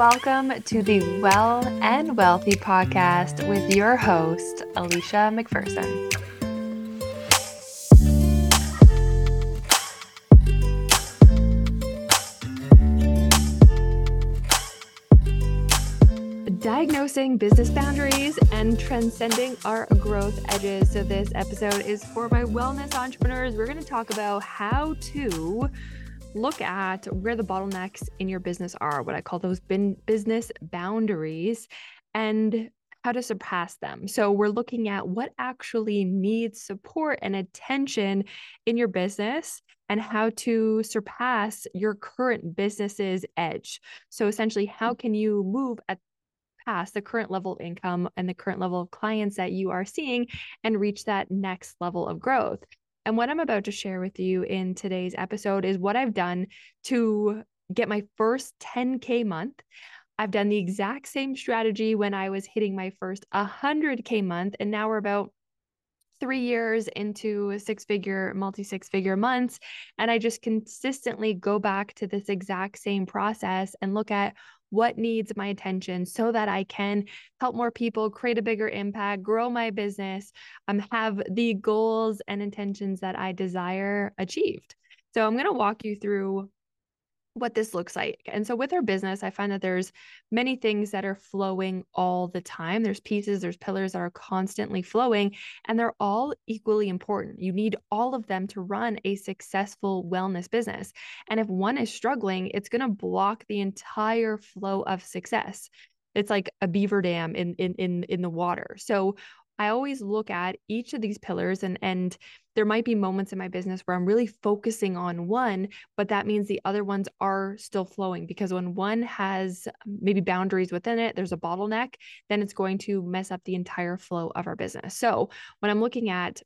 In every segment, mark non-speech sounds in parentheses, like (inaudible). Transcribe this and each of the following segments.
welcome to the Well and Wealthy podcast with your host, Alicia McPherson. Diagnosing business boundaries and transcending our growth edges. So, this episode is for my wellness entrepreneurs. We're going to talk about how to look at where the bottlenecks in your business are, what I call those bin- business boundaries, and how to surpass them. So, we're looking at what actually needs support and attention in your business and how to surpass your current business's edge. So, essentially, how can you move at past the current level of income and the current level of clients that you are seeing and reach that next level of growth? And what I'm about to share with you in today's episode is what I've done to get my first 10K month. I've done the exact same strategy when I was hitting my first 100K month. And now we're about three years into six figure, multi six figure months. And I just consistently go back to this exact same process and look at what needs my attention so that I can help more people, create a bigger impact, grow my business, um, have the goals and intentions that I desire achieved. So I'm going to walk you through what this looks like. And so with our business, I find that there's many things that are flowing all the time. There's pieces, there's pillars that are constantly flowing, and they're all equally important. You need all of them to run a successful wellness business. And if one is struggling, it's going to block the entire flow of success. It's like a beaver dam in in in in the water. So I always look at each of these pillars and and there might be moments in my business where I'm really focusing on one, but that means the other ones are still flowing because when one has um, maybe boundaries within it, there's a bottleneck, then it's going to mess up the entire flow of our business. So when I'm looking at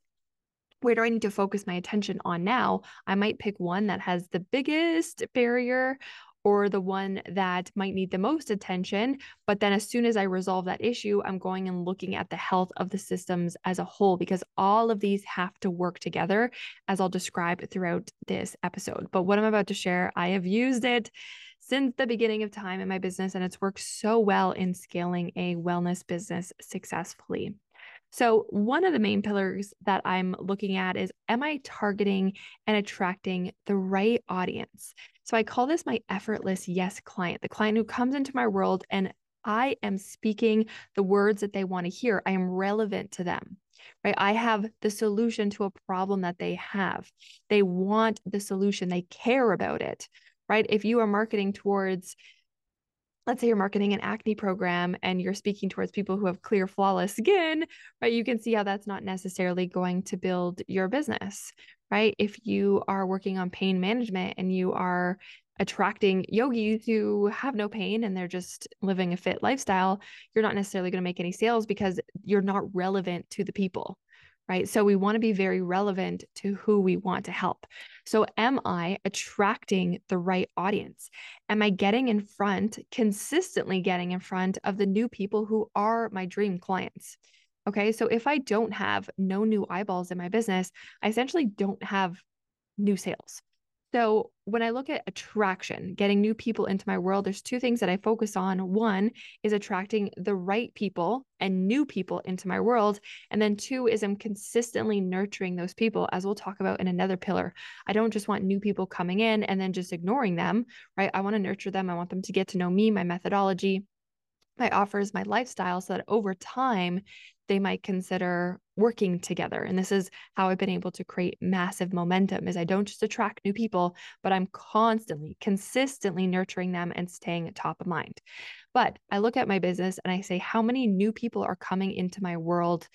where do I need to focus my attention on now? I might pick one that has the biggest barrier or the one that might need the most attention. But then, as soon as I resolve that issue, I'm going and looking at the health of the systems as a whole because all of these have to work together, as I'll describe throughout this episode. But what I'm about to share, I have used it since the beginning of time in my business, and it's worked so well in scaling a wellness business successfully. So, one of the main pillars that I'm looking at is Am I targeting and attracting the right audience? So I call this my effortless yes client, the client who comes into my world and I am speaking the words that they want to hear. I am relevant to them, right? I have the solution to a problem that they have. They want the solution, they care about it, right? If you are marketing towards, let's say you're marketing an acne program and you're speaking towards people who have clear, flawless skin, right? You can see how that's not necessarily going to build your business, right? If you are working on pain management and you are attracting yogis who have no pain and they're just living a fit lifestyle, you're not necessarily going to make any sales because you're not relevant to the people, right? So we want to be very relevant to who we want to help. So, am I attracting the right audience? Am I getting in front, consistently getting in front of the new people who are my dream clients? Okay. So if I don't have no new eyeballs in my business, I essentially don't have new sales. So when I look at attraction, getting new people into my world, there's two things that I focus on. One is attracting the right people and new people into my world. And then two is I'm consistently nurturing those people, as we'll talk about in another pillar. I don't just want new people coming in and then just ignoring them, right? I want to nurture them. I want them to get to know me, my methodology, my offers, my lifestyle, so that over time they might consider working together. And this is how I've been able to create massive momentum is I don't just attract new people, but I'm constantly, consistently nurturing them and staying top of mind. But I look at my business and I say, how many new people are coming into my world,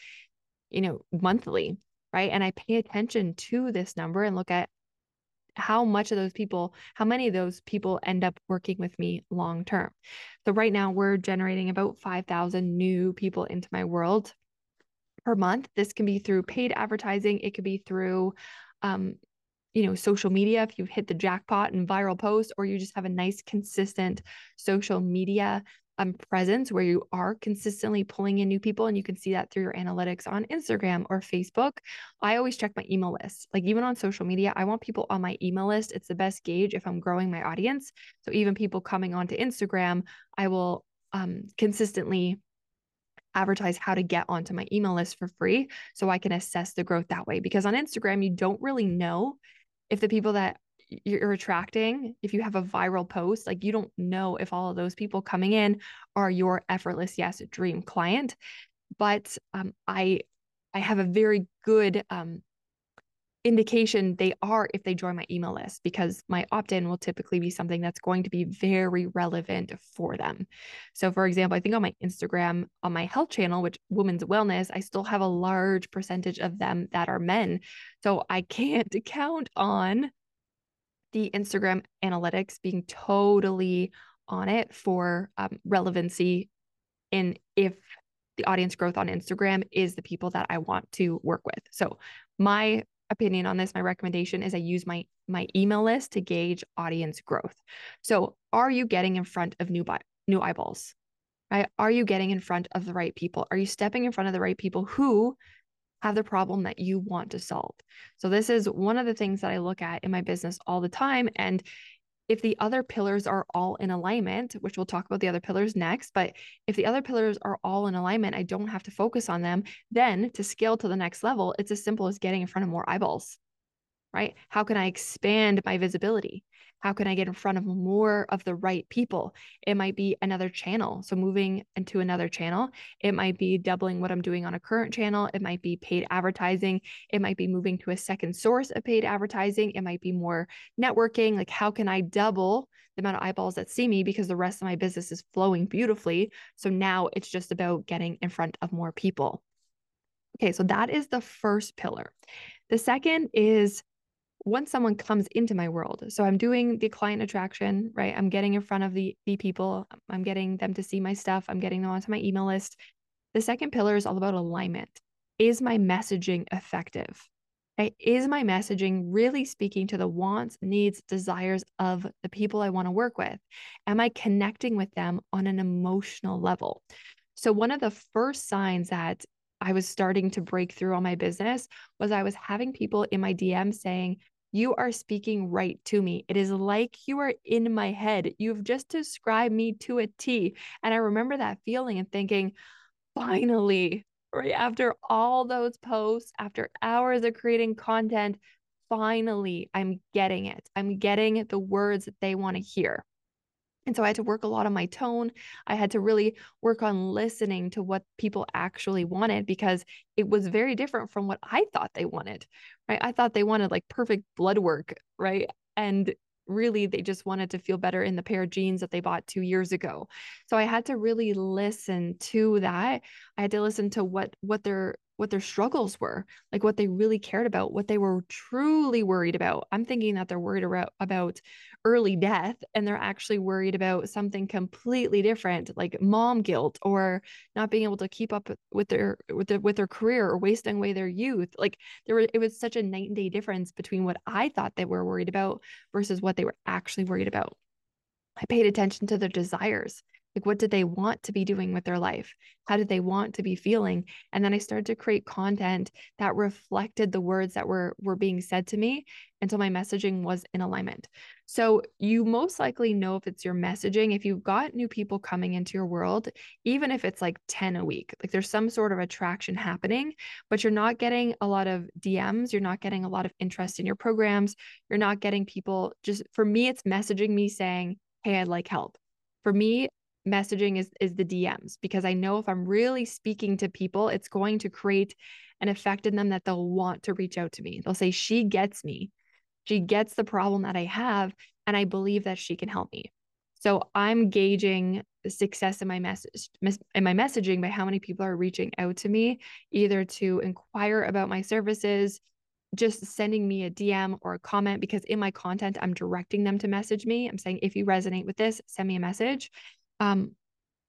you know, monthly, right? And I pay attention to this number and look at how much of those people, how many of those people end up working with me long term. So right now we're generating about 5,000 new people into my world per month. This can be through paid advertising, it could be through um, you know, social media if you've hit the jackpot and viral post, or you just have a nice, consistent social media um, presence where you are consistently pulling in new people and you can see that through your analytics on Instagram or Facebook. I always check my email list. Like even on social media, I want people on my email list. It's the best gauge if I'm growing my audience. So even people coming onto Instagram, I will um, consistently advertise how to get onto my email list for free so I can assess the growth that way. Because on Instagram, you don't really know if the people that you're attracting if you have a viral post like you don't know if all of those people coming in are your effortless yes dream client but um, i i have a very good um, indication they are if they join my email list because my opt-in will typically be something that's going to be very relevant for them. So for example, I think on my Instagram on my health channel which women's wellness, I still have a large percentage of them that are men. So I can't (laughs) count on the Instagram analytics being totally on it for um, relevancy in if the audience growth on Instagram is the people that I want to work with. So my opinion on this, my recommendation is I use my my email list to gauge audience growth. So are you getting in front of new new eyeballs? Right? Are you getting in front of the right people? Are you stepping in front of the right people who have the problem that you want to solve. So, this is one of the things that I look at in my business all the time. And if the other pillars are all in alignment, which we'll talk about the other pillars next, but if the other pillars are all in alignment, I don't have to focus on them. Then to scale to the next level, it's as simple as getting in front of more eyeballs, right? How can I expand my visibility? How can I get in front of more of the right people? It might be another channel. So moving into another channel, it might be doubling what I'm doing on a current channel. It might be paid advertising. It might be moving to a second source of paid advertising. It might be more networking. Like, how can I double the amount of eyeballs that see me because the rest of my business is flowing beautifully? So now it's just about getting in front of more people. Okay, so that is the first pillar. The second is once someone comes into my world so i'm doing the client attraction right? I'm getting in front of the, the people um, i'm getting them to see my stuff i'm getting them onto my email list. The second pillar is all about alignment. Is my messaging effective? Right? is my messaging really speaking to the wants needs desires of the people i want to work with? Am i connecting with them on an emotional level? So one of the first signs that I was starting to break through on my business was I was having people in my DM saying, You are speaking right to me. It is like you are in my head. You've just described me to a T. And I remember that feeling and thinking, Finally, right after all those posts, after hours of creating content, finally, I'm getting it. I'm getting the words that they want to hear. And so I had to work a lot on my tone. I had to really work on listening to what people actually wanted because it was very different from what I thought they wanted, right? I thought they wanted like perfect blood work, right? And really they just wanted to feel better in the pair of jeans that they bought two years ago. So I had to really listen to that. I had to listen to what what their what their struggles were, like what they really cared about, what they were truly worried about. I'm thinking that they're worried about, early death and they're actually worried about something completely different, like mom guilt or not being able to keep up with their with their with their career or wasting away their youth. Like there were it was such a night and day difference between what I thought they were worried about versus what they were actually worried about. I paid attention to their desires. Like, what did they want to be doing with their life? How did they want to be feeling? And then I started to create content that reflected the words that were were being said to me until my messaging was in alignment. So you most likely know if it's your messaging, if you've got new people coming into your world, even if it's like 10 a week, like there's some sort of attraction happening, but you're not getting a lot of DMs, you're not getting a lot of interest in your programs, you're not getting people just for me, it's messaging me saying, Hey, I'd like help. For me, messaging is is the DMs because I know if I'm really speaking to people, it's going to create an effect in them that they'll want to reach out to me. They'll say, She gets me. She gets the problem that I have, and I believe that she can help me. So I'm gauging the success in my message in my messaging by how many people are reaching out to me, either to inquire about my services, just sending me a DM or a comment because in my content, I'm directing them to message me. I'm saying, if you resonate with this, send me a message um,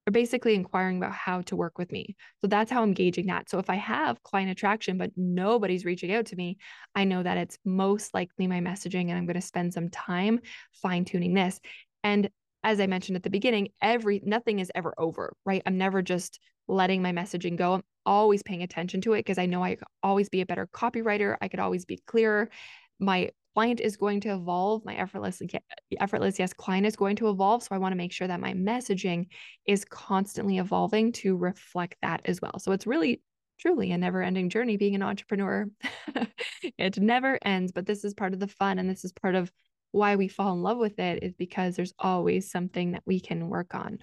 are basically inquiring about how to work with me. So that's how I'm gauging that. So if I have client attraction, but nobody's reaching out to me, I know that it's most likely my messaging and I'm going to spend some time fine tuning this. And as I mentioned at the beginning, every nothing is ever over, right? I'm never just letting my messaging go. I'm always paying attention to it because I know I could always be a better copywriter. I could always be clearer. My client is going to evolve. My effortless, effortless yes client is going to evolve. So I want to make sure that my messaging is constantly evolving to reflect that as well. So it's really truly a never ending journey being an entrepreneur. (laughs) it never ends, but this is part of the fun and this is part of why we fall in love with it is because there's always something that we can work on.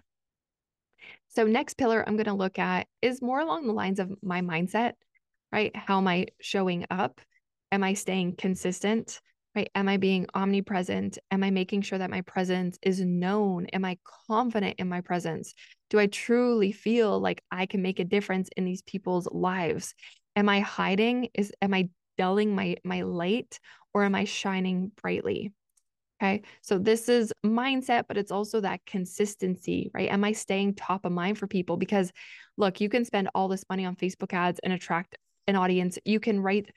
So, next pillar I'm going to look at is more along the lines of my mindset, right? How am I showing up? Am I staying consistent? Right? Am I being omnipresent? Am I making sure that my presence is known? Am I confident in my presence? Do I truly feel like I can make a difference in these people's lives? Am I hiding? Is am I dulling my my light or am I shining brightly? Okay. So this is mindset, but it's also that consistency, right? Am I staying top of mind for people? Because look, you can spend all this money on Facebook ads and attract an audience. You can write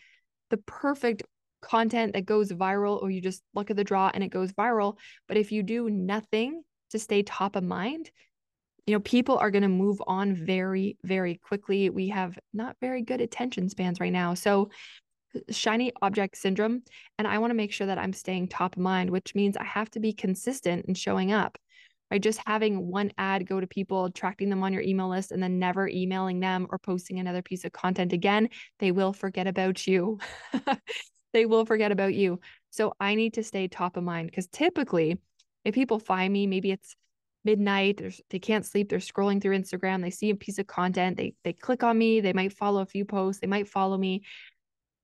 the perfect content that goes viral, or you just look at the draw and it goes viral. But if you do nothing to stay top of mind, you know, people are going to move on very, very quickly. We have not very good attention spans right now. So, shiny object syndrome. And I want to make sure that I'm staying top of mind, which means I have to be consistent in showing up. Right. Just having one ad go to people, attracting them on your email list, and then never emailing them or posting another piece of content again, they will forget about you. (laughs) they will forget about you. So I need to stay top of mind because typically, if people find me, maybe it's midnight, they can't sleep, they're scrolling through Instagram, they see a piece of content, they they click on me, they might follow a few posts, they might follow me,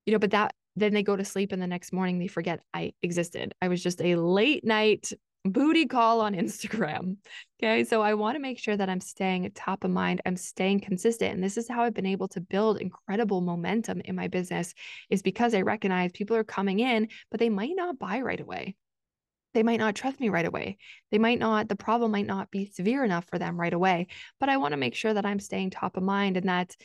you know, but that then they go to sleep and the next morning they forget I existed. I was just a late night booty call on Instagram. Okay. So I want to make sure that I'm staying top of mind. I'm staying consistent. And this is how I've been able to build incredible momentum in my business is because I recognize people are coming in, but they might not buy right away. They might not trust me right away. They might not, the problem might not be severe enough for them right away. But I want to make sure that I'm staying top of mind and that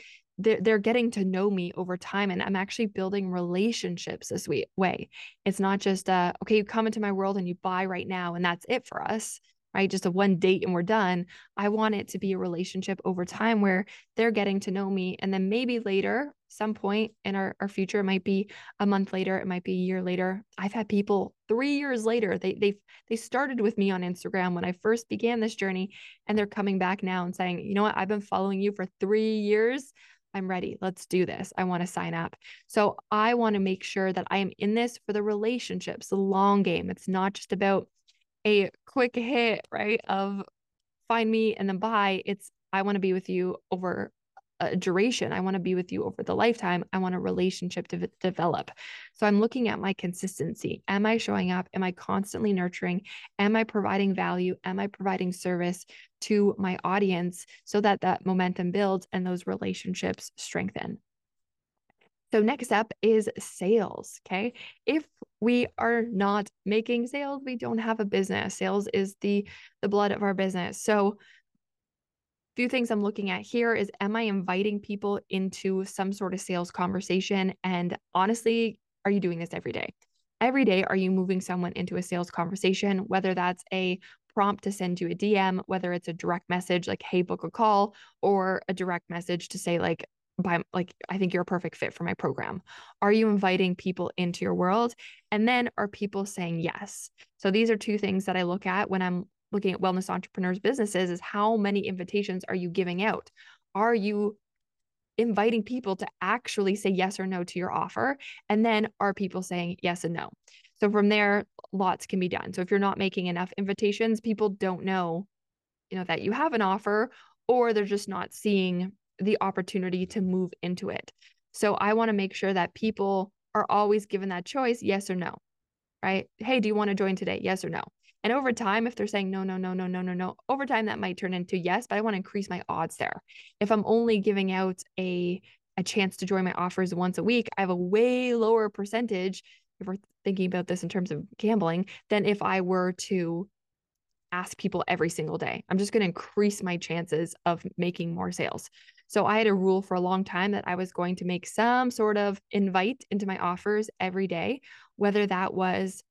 they're, they're getting to know me over time and i'm actually building relationships this way. It's not just uh okay you come into my world and you buy right now and that's it for us right? Just a one date and we're done. I want it to be a relationship over time where they're getting to know me and then maybe later some point in our, our future it might be a month later it might be a year later i've had people three years later they they they started with me on instagram when i first began this journey and they're coming back now and saying you know what? I've been following you for three years I'm ready. Let's do this. I want to sign up. So I want to make sure that I am in this for the relationships, the long game. It's not just about a quick hit, right? Of find me and then buy. It's I want to be with you over a duration. I want to be with you over the lifetime. I want a relationship to develop. So I'm looking at my consistency. Am I showing up? Am I constantly nurturing? Am I providing value? Am I providing service to my audience so that that momentum builds and those relationships strengthen? So next up is sales, okay? If we are not making sales, we don't have a business. Sales is the the blood of our business. So few things I'm looking at here is am I inviting people into some sort of sales conversation? And honestly, are you doing this every day? Every day, are you moving someone into a sales conversation, whether that's a prompt to send you a DM, whether it's a direct message like, hey, book a call, or a direct message to say, like, by like i think you're a perfect fit for my program are you inviting people into your world and then are people saying yes so these are two things that i look at when i'm looking at wellness entrepreneurs businesses is how many invitations are you giving out? Are you inviting people to actually say yes or no to your offer? And then are people saying yes and no? So from there, lots can be done. So if you're not making enough invitations, people don't know, you know, that you have an offer or they're just not seeing the opportunity to move into it. So I want to make sure that people are always given that choice, yes or no. Right? Hey, do you want to join today? Yes or no? And over time, if they're saying no, no, no, no, no, no, no, over time that might turn into yes, but I want to increase my odds there. If I'm only giving out a a chance to join my offers once a week, I have a way lower percentage if we're thinking about this in terms of gambling than if I were to ask people every single day. I'm just going to increase my chances of making more sales. So I had a rule for a long time that I was going to make some sort of invite into my offers every day, whether that was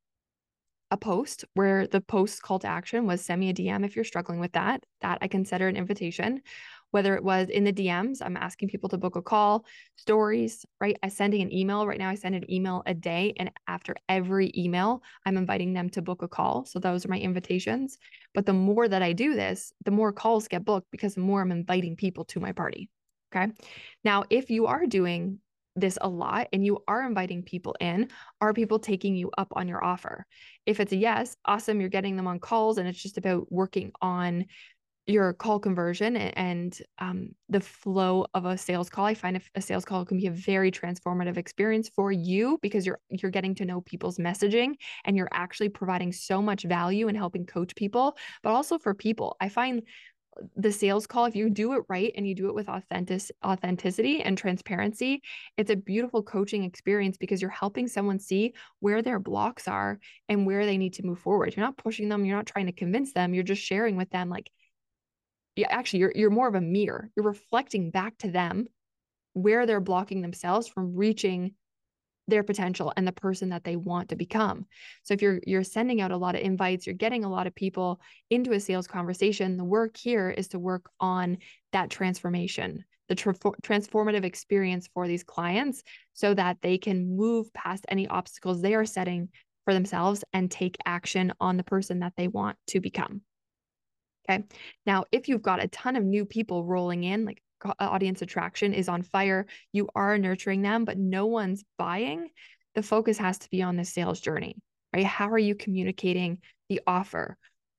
a post where the post call to action was send me a DM if you're struggling with that. That I consider an invitation. Whether it was in the DMs, I'm asking people to book a call, stories, right? I sending an email. Right now, I send an email a day. And after every email, I'm inviting them to book a call. So those are my invitations. But the more that I do this, the more calls get booked because the more I'm inviting people to my party. Okay. Now, if you are doing this a lot and you are inviting people in, are people taking you up on your offer? If it's a yes, awesome, you're getting them on calls and it's just about working on your call conversion and um, the flow of a sales call. I find a sales call can be a very transformative experience for you because you're you're getting to know people's messaging and you're actually providing so much value and helping coach people, but also for people. I find the sales call if you do it right and you do it with authentic authenticity and transparency it's a beautiful coaching experience because you're helping someone see where their blocks are and where they need to move forward. You're not pushing them you're not trying to convince them you're just sharing with them like yeah actually you're you're more of a mirror. You're reflecting back to them where they're blocking themselves from reaching their potential and the person that they want to become. So if you're you're sending out a lot of invites, you're getting a lot of people into a sales conversation, the work here is to work on that transformation, the tra- transformative experience for these clients so that they can move past any obstacles they are setting for themselves and take action on the person that they want to become. Okay. Now, if you've got a ton of new people rolling in, like Uh, audience attraction is on fire. You are nurturing them, but no one's buying. The focus has to be on the sales journey, right? How are you communicating the offer?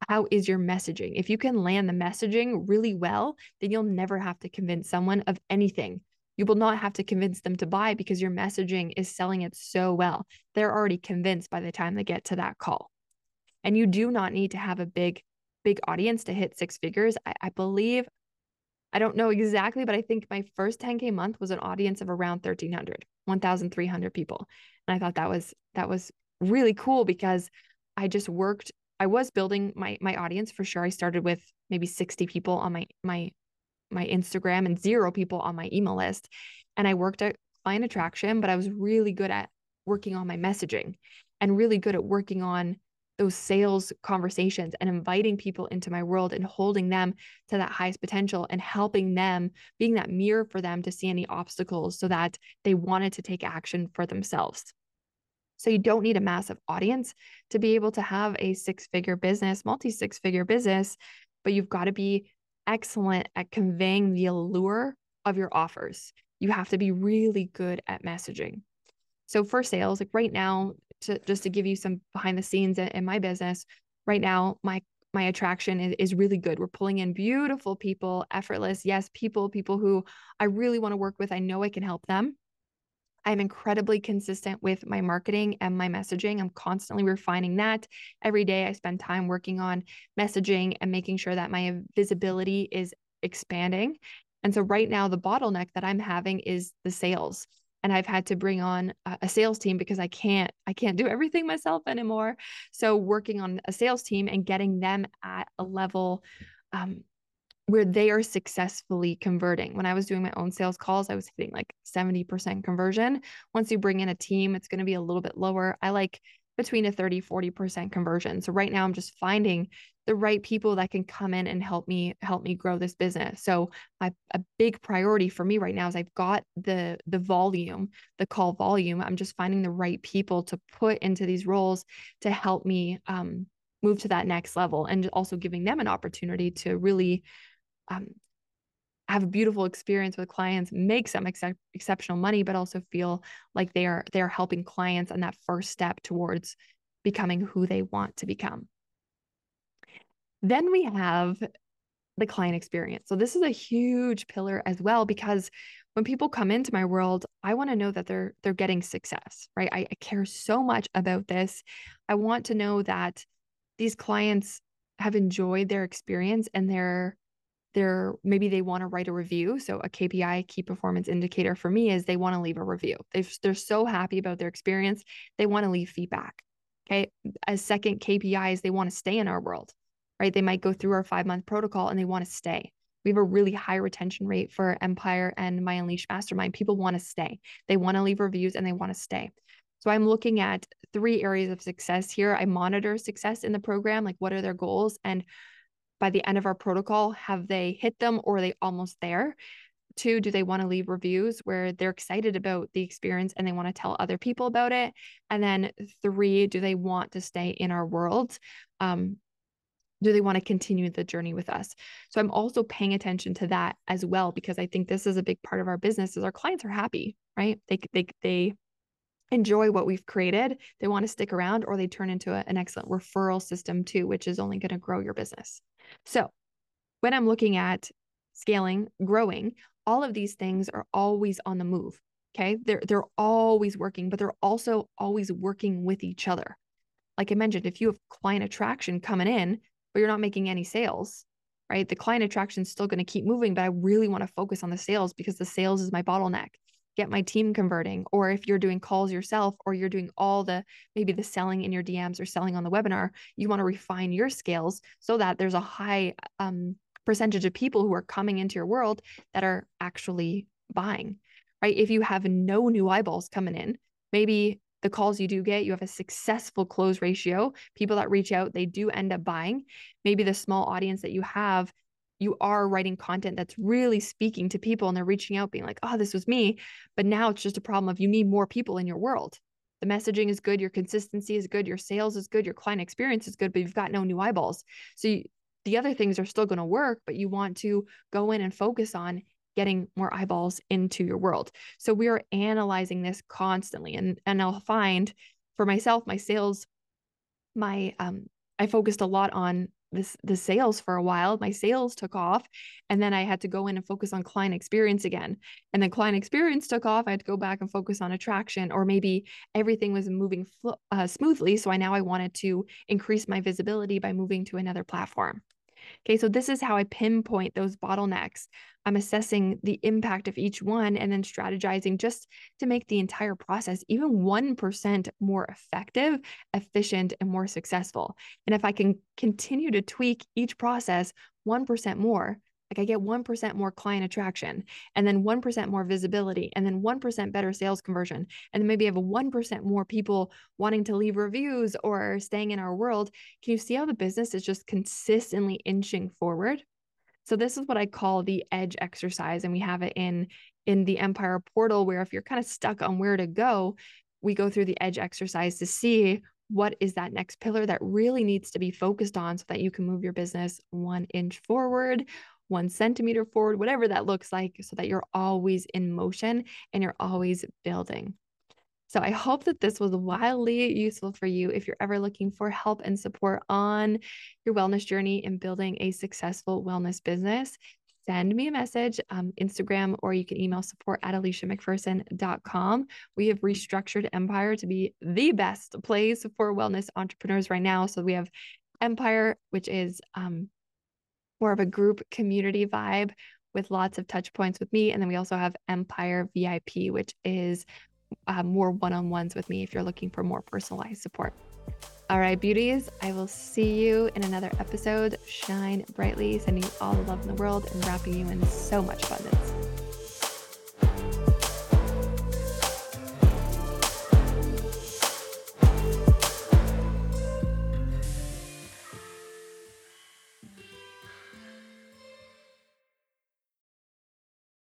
How is your messaging? If you can land the messaging really well, then you'll never have to convince someone of anything. You will not have to convince them to buy because your messaging is selling it so well. They're already convinced by the time they get to that call. And you do not need to have a big, big audience to hit six figures. I, I believe I don't know exactly, but I think my first 10K month was an audience of around 1300, 1300 people. And I thought that was, that was really cool because I just worked, I was building my, my audience for sure. I started with maybe 60 people on my, my, my Instagram and zero people on my email list. And I worked at client attraction, but I was really good at working on my messaging and really good at working on those sales conversations and inviting people into my world and holding them to that highest potential and helping them being that mirror for them to see any obstacles so that they wanted to take action for themselves. So you don't need a massive audience to be able to have a six figure business, multi six figure business, but you've got to be excellent at conveying the allure of your offers. You have to be really good at messaging. So for sales, like right now, to just to give you some behind the scenes in, my business right now my my attraction is, is really good we're pulling in beautiful people effortless yes people people who i really want to work with i know i can help them I'm incredibly consistent with my marketing and my messaging. I'm constantly refining that. Every day I spend time working on messaging and making sure that my visibility is expanding. And so right now the bottleneck that I'm having is the sales and I've had to bring on a sales team because I can't I can't do everything myself anymore. So working on a sales team and getting them at a level um, where they are successfully converting. When I was doing my own sales calls, I was hitting like 70% conversion. Once you bring in a team, it's going to be a little bit lower. I like between a 30 40% conversion. So right now I'm just finding the right people that can come in and help me help me grow this business. So my a big priority for me right now is I've got the the volume, the call volume. I'm just finding the right people to put into these roles to help me um, move to that next level, and also giving them an opportunity to really um, have a beautiful experience with clients, make some ex- exceptional money, but also feel like they are they are helping clients on that first step towards becoming who they want to become. Then we have the client experience. So this is a huge pillar as well because when people come into my world, I want to know that they're they're getting success, right? I, I care so much about this. I want to know that these clients have enjoyed their experience and they're they're maybe they want to write a review. So a KPI key performance indicator for me is they want to leave a review. they they're so happy about their experience, they want to leave feedback. Okay. As second KPI is they want to stay in our world right? They might go through our five month protocol and they want to stay. We have a really high retention rate for Empire and My Unleashed Mastermind. People want to stay. They want to leave reviews and they want to stay. So I'm looking at three areas of success here. I monitor success in the program, like what are their goals? And by the end of our protocol, have they hit them or are they almost there? Two, do they want to leave reviews where they're excited about the experience and they want to tell other people about it? And then three, do they want to stay in our world? Um, do they want to continue the journey with us so i'm also paying attention to that as well because i think this is a big part of our business is our clients are happy right they they they enjoy what we've created they want to stick around or they turn into a, an excellent referral system too which is only going to grow your business so when i'm looking at scaling growing all of these things are always on the move. Okay. They're, they're always working, but they're also always working with each other. Like I mentioned, if you have client attraction coming in, but you're not making any sales, right? The client attraction is still going to keep moving, but I really want to focus on the sales because the sales is my bottleneck. Get my team converting. Or if you're doing calls yourself or you're doing all the maybe the selling in your DMs or selling on the webinar, you want to refine your scales so that there's a high um, percentage of people who are coming into your world that are actually buying, right? If you have no new eyeballs coming in, maybe the calls you do get, you have a successful close ratio. People that reach out, they do end up buying. Maybe the small audience that you have, you are writing content that's really speaking to people and they're reaching out, being like, oh, this was me. But now it's just a problem of you need more people in your world. The messaging is good, your consistency is good, your sales is good, your client experience is good, but you've got no new eyeballs. So you, the other things are still going to work, but you want to go in and focus on getting more eyeballs into your world. So we are analyzing this constantly and and I'll find for myself my sales my um I focused a lot on this the sales for a while. My sales took off and then I had to go in and focus on client experience again. And then client experience took off. I had to go back and focus on attraction or maybe everything was moving fl- uh, smoothly so I now I wanted to increase my visibility by moving to another platform. Okay, so this is how I pinpoint those bottlenecks. I'm assessing the impact of each one and then strategizing just to make the entire process even 1% more effective, efficient, and more successful. And if I can continue to tweak each process 1% more, like I get 1% more client attraction and then 1% more visibility and then 1% better sales conversion. And then maybe have 1% more people wanting to leave reviews or staying in our world. Can you see how the business is just consistently inching forward? So this is what I call the edge exercise. And we have it in in the Empire portal where if you're kind of stuck on where to go, we go through the edge exercise to see what is that next pillar that really needs to be focused on so that you can move your business one inch forward one centimeter forward, whatever that looks like, so that you're always in motion and you're always building. So I hope that this was wildly useful for you if you're ever looking for help and support on your wellness journey and building a successful wellness business. Send me a message, um, Instagram, or you can email support at aliciamcpherson.com. We have restructured Empire to be the best place for wellness entrepreneurs right now. So we have Empire, which is um, more of a group community vibe with lots of touch points with me. And then we also have Empire VIP, which is uh, more one on ones with me if you're looking for more personalized support. All right, beauties, I will see you in another episode. Shine brightly, sending you all the love in the world and wrapping you in so much abundance.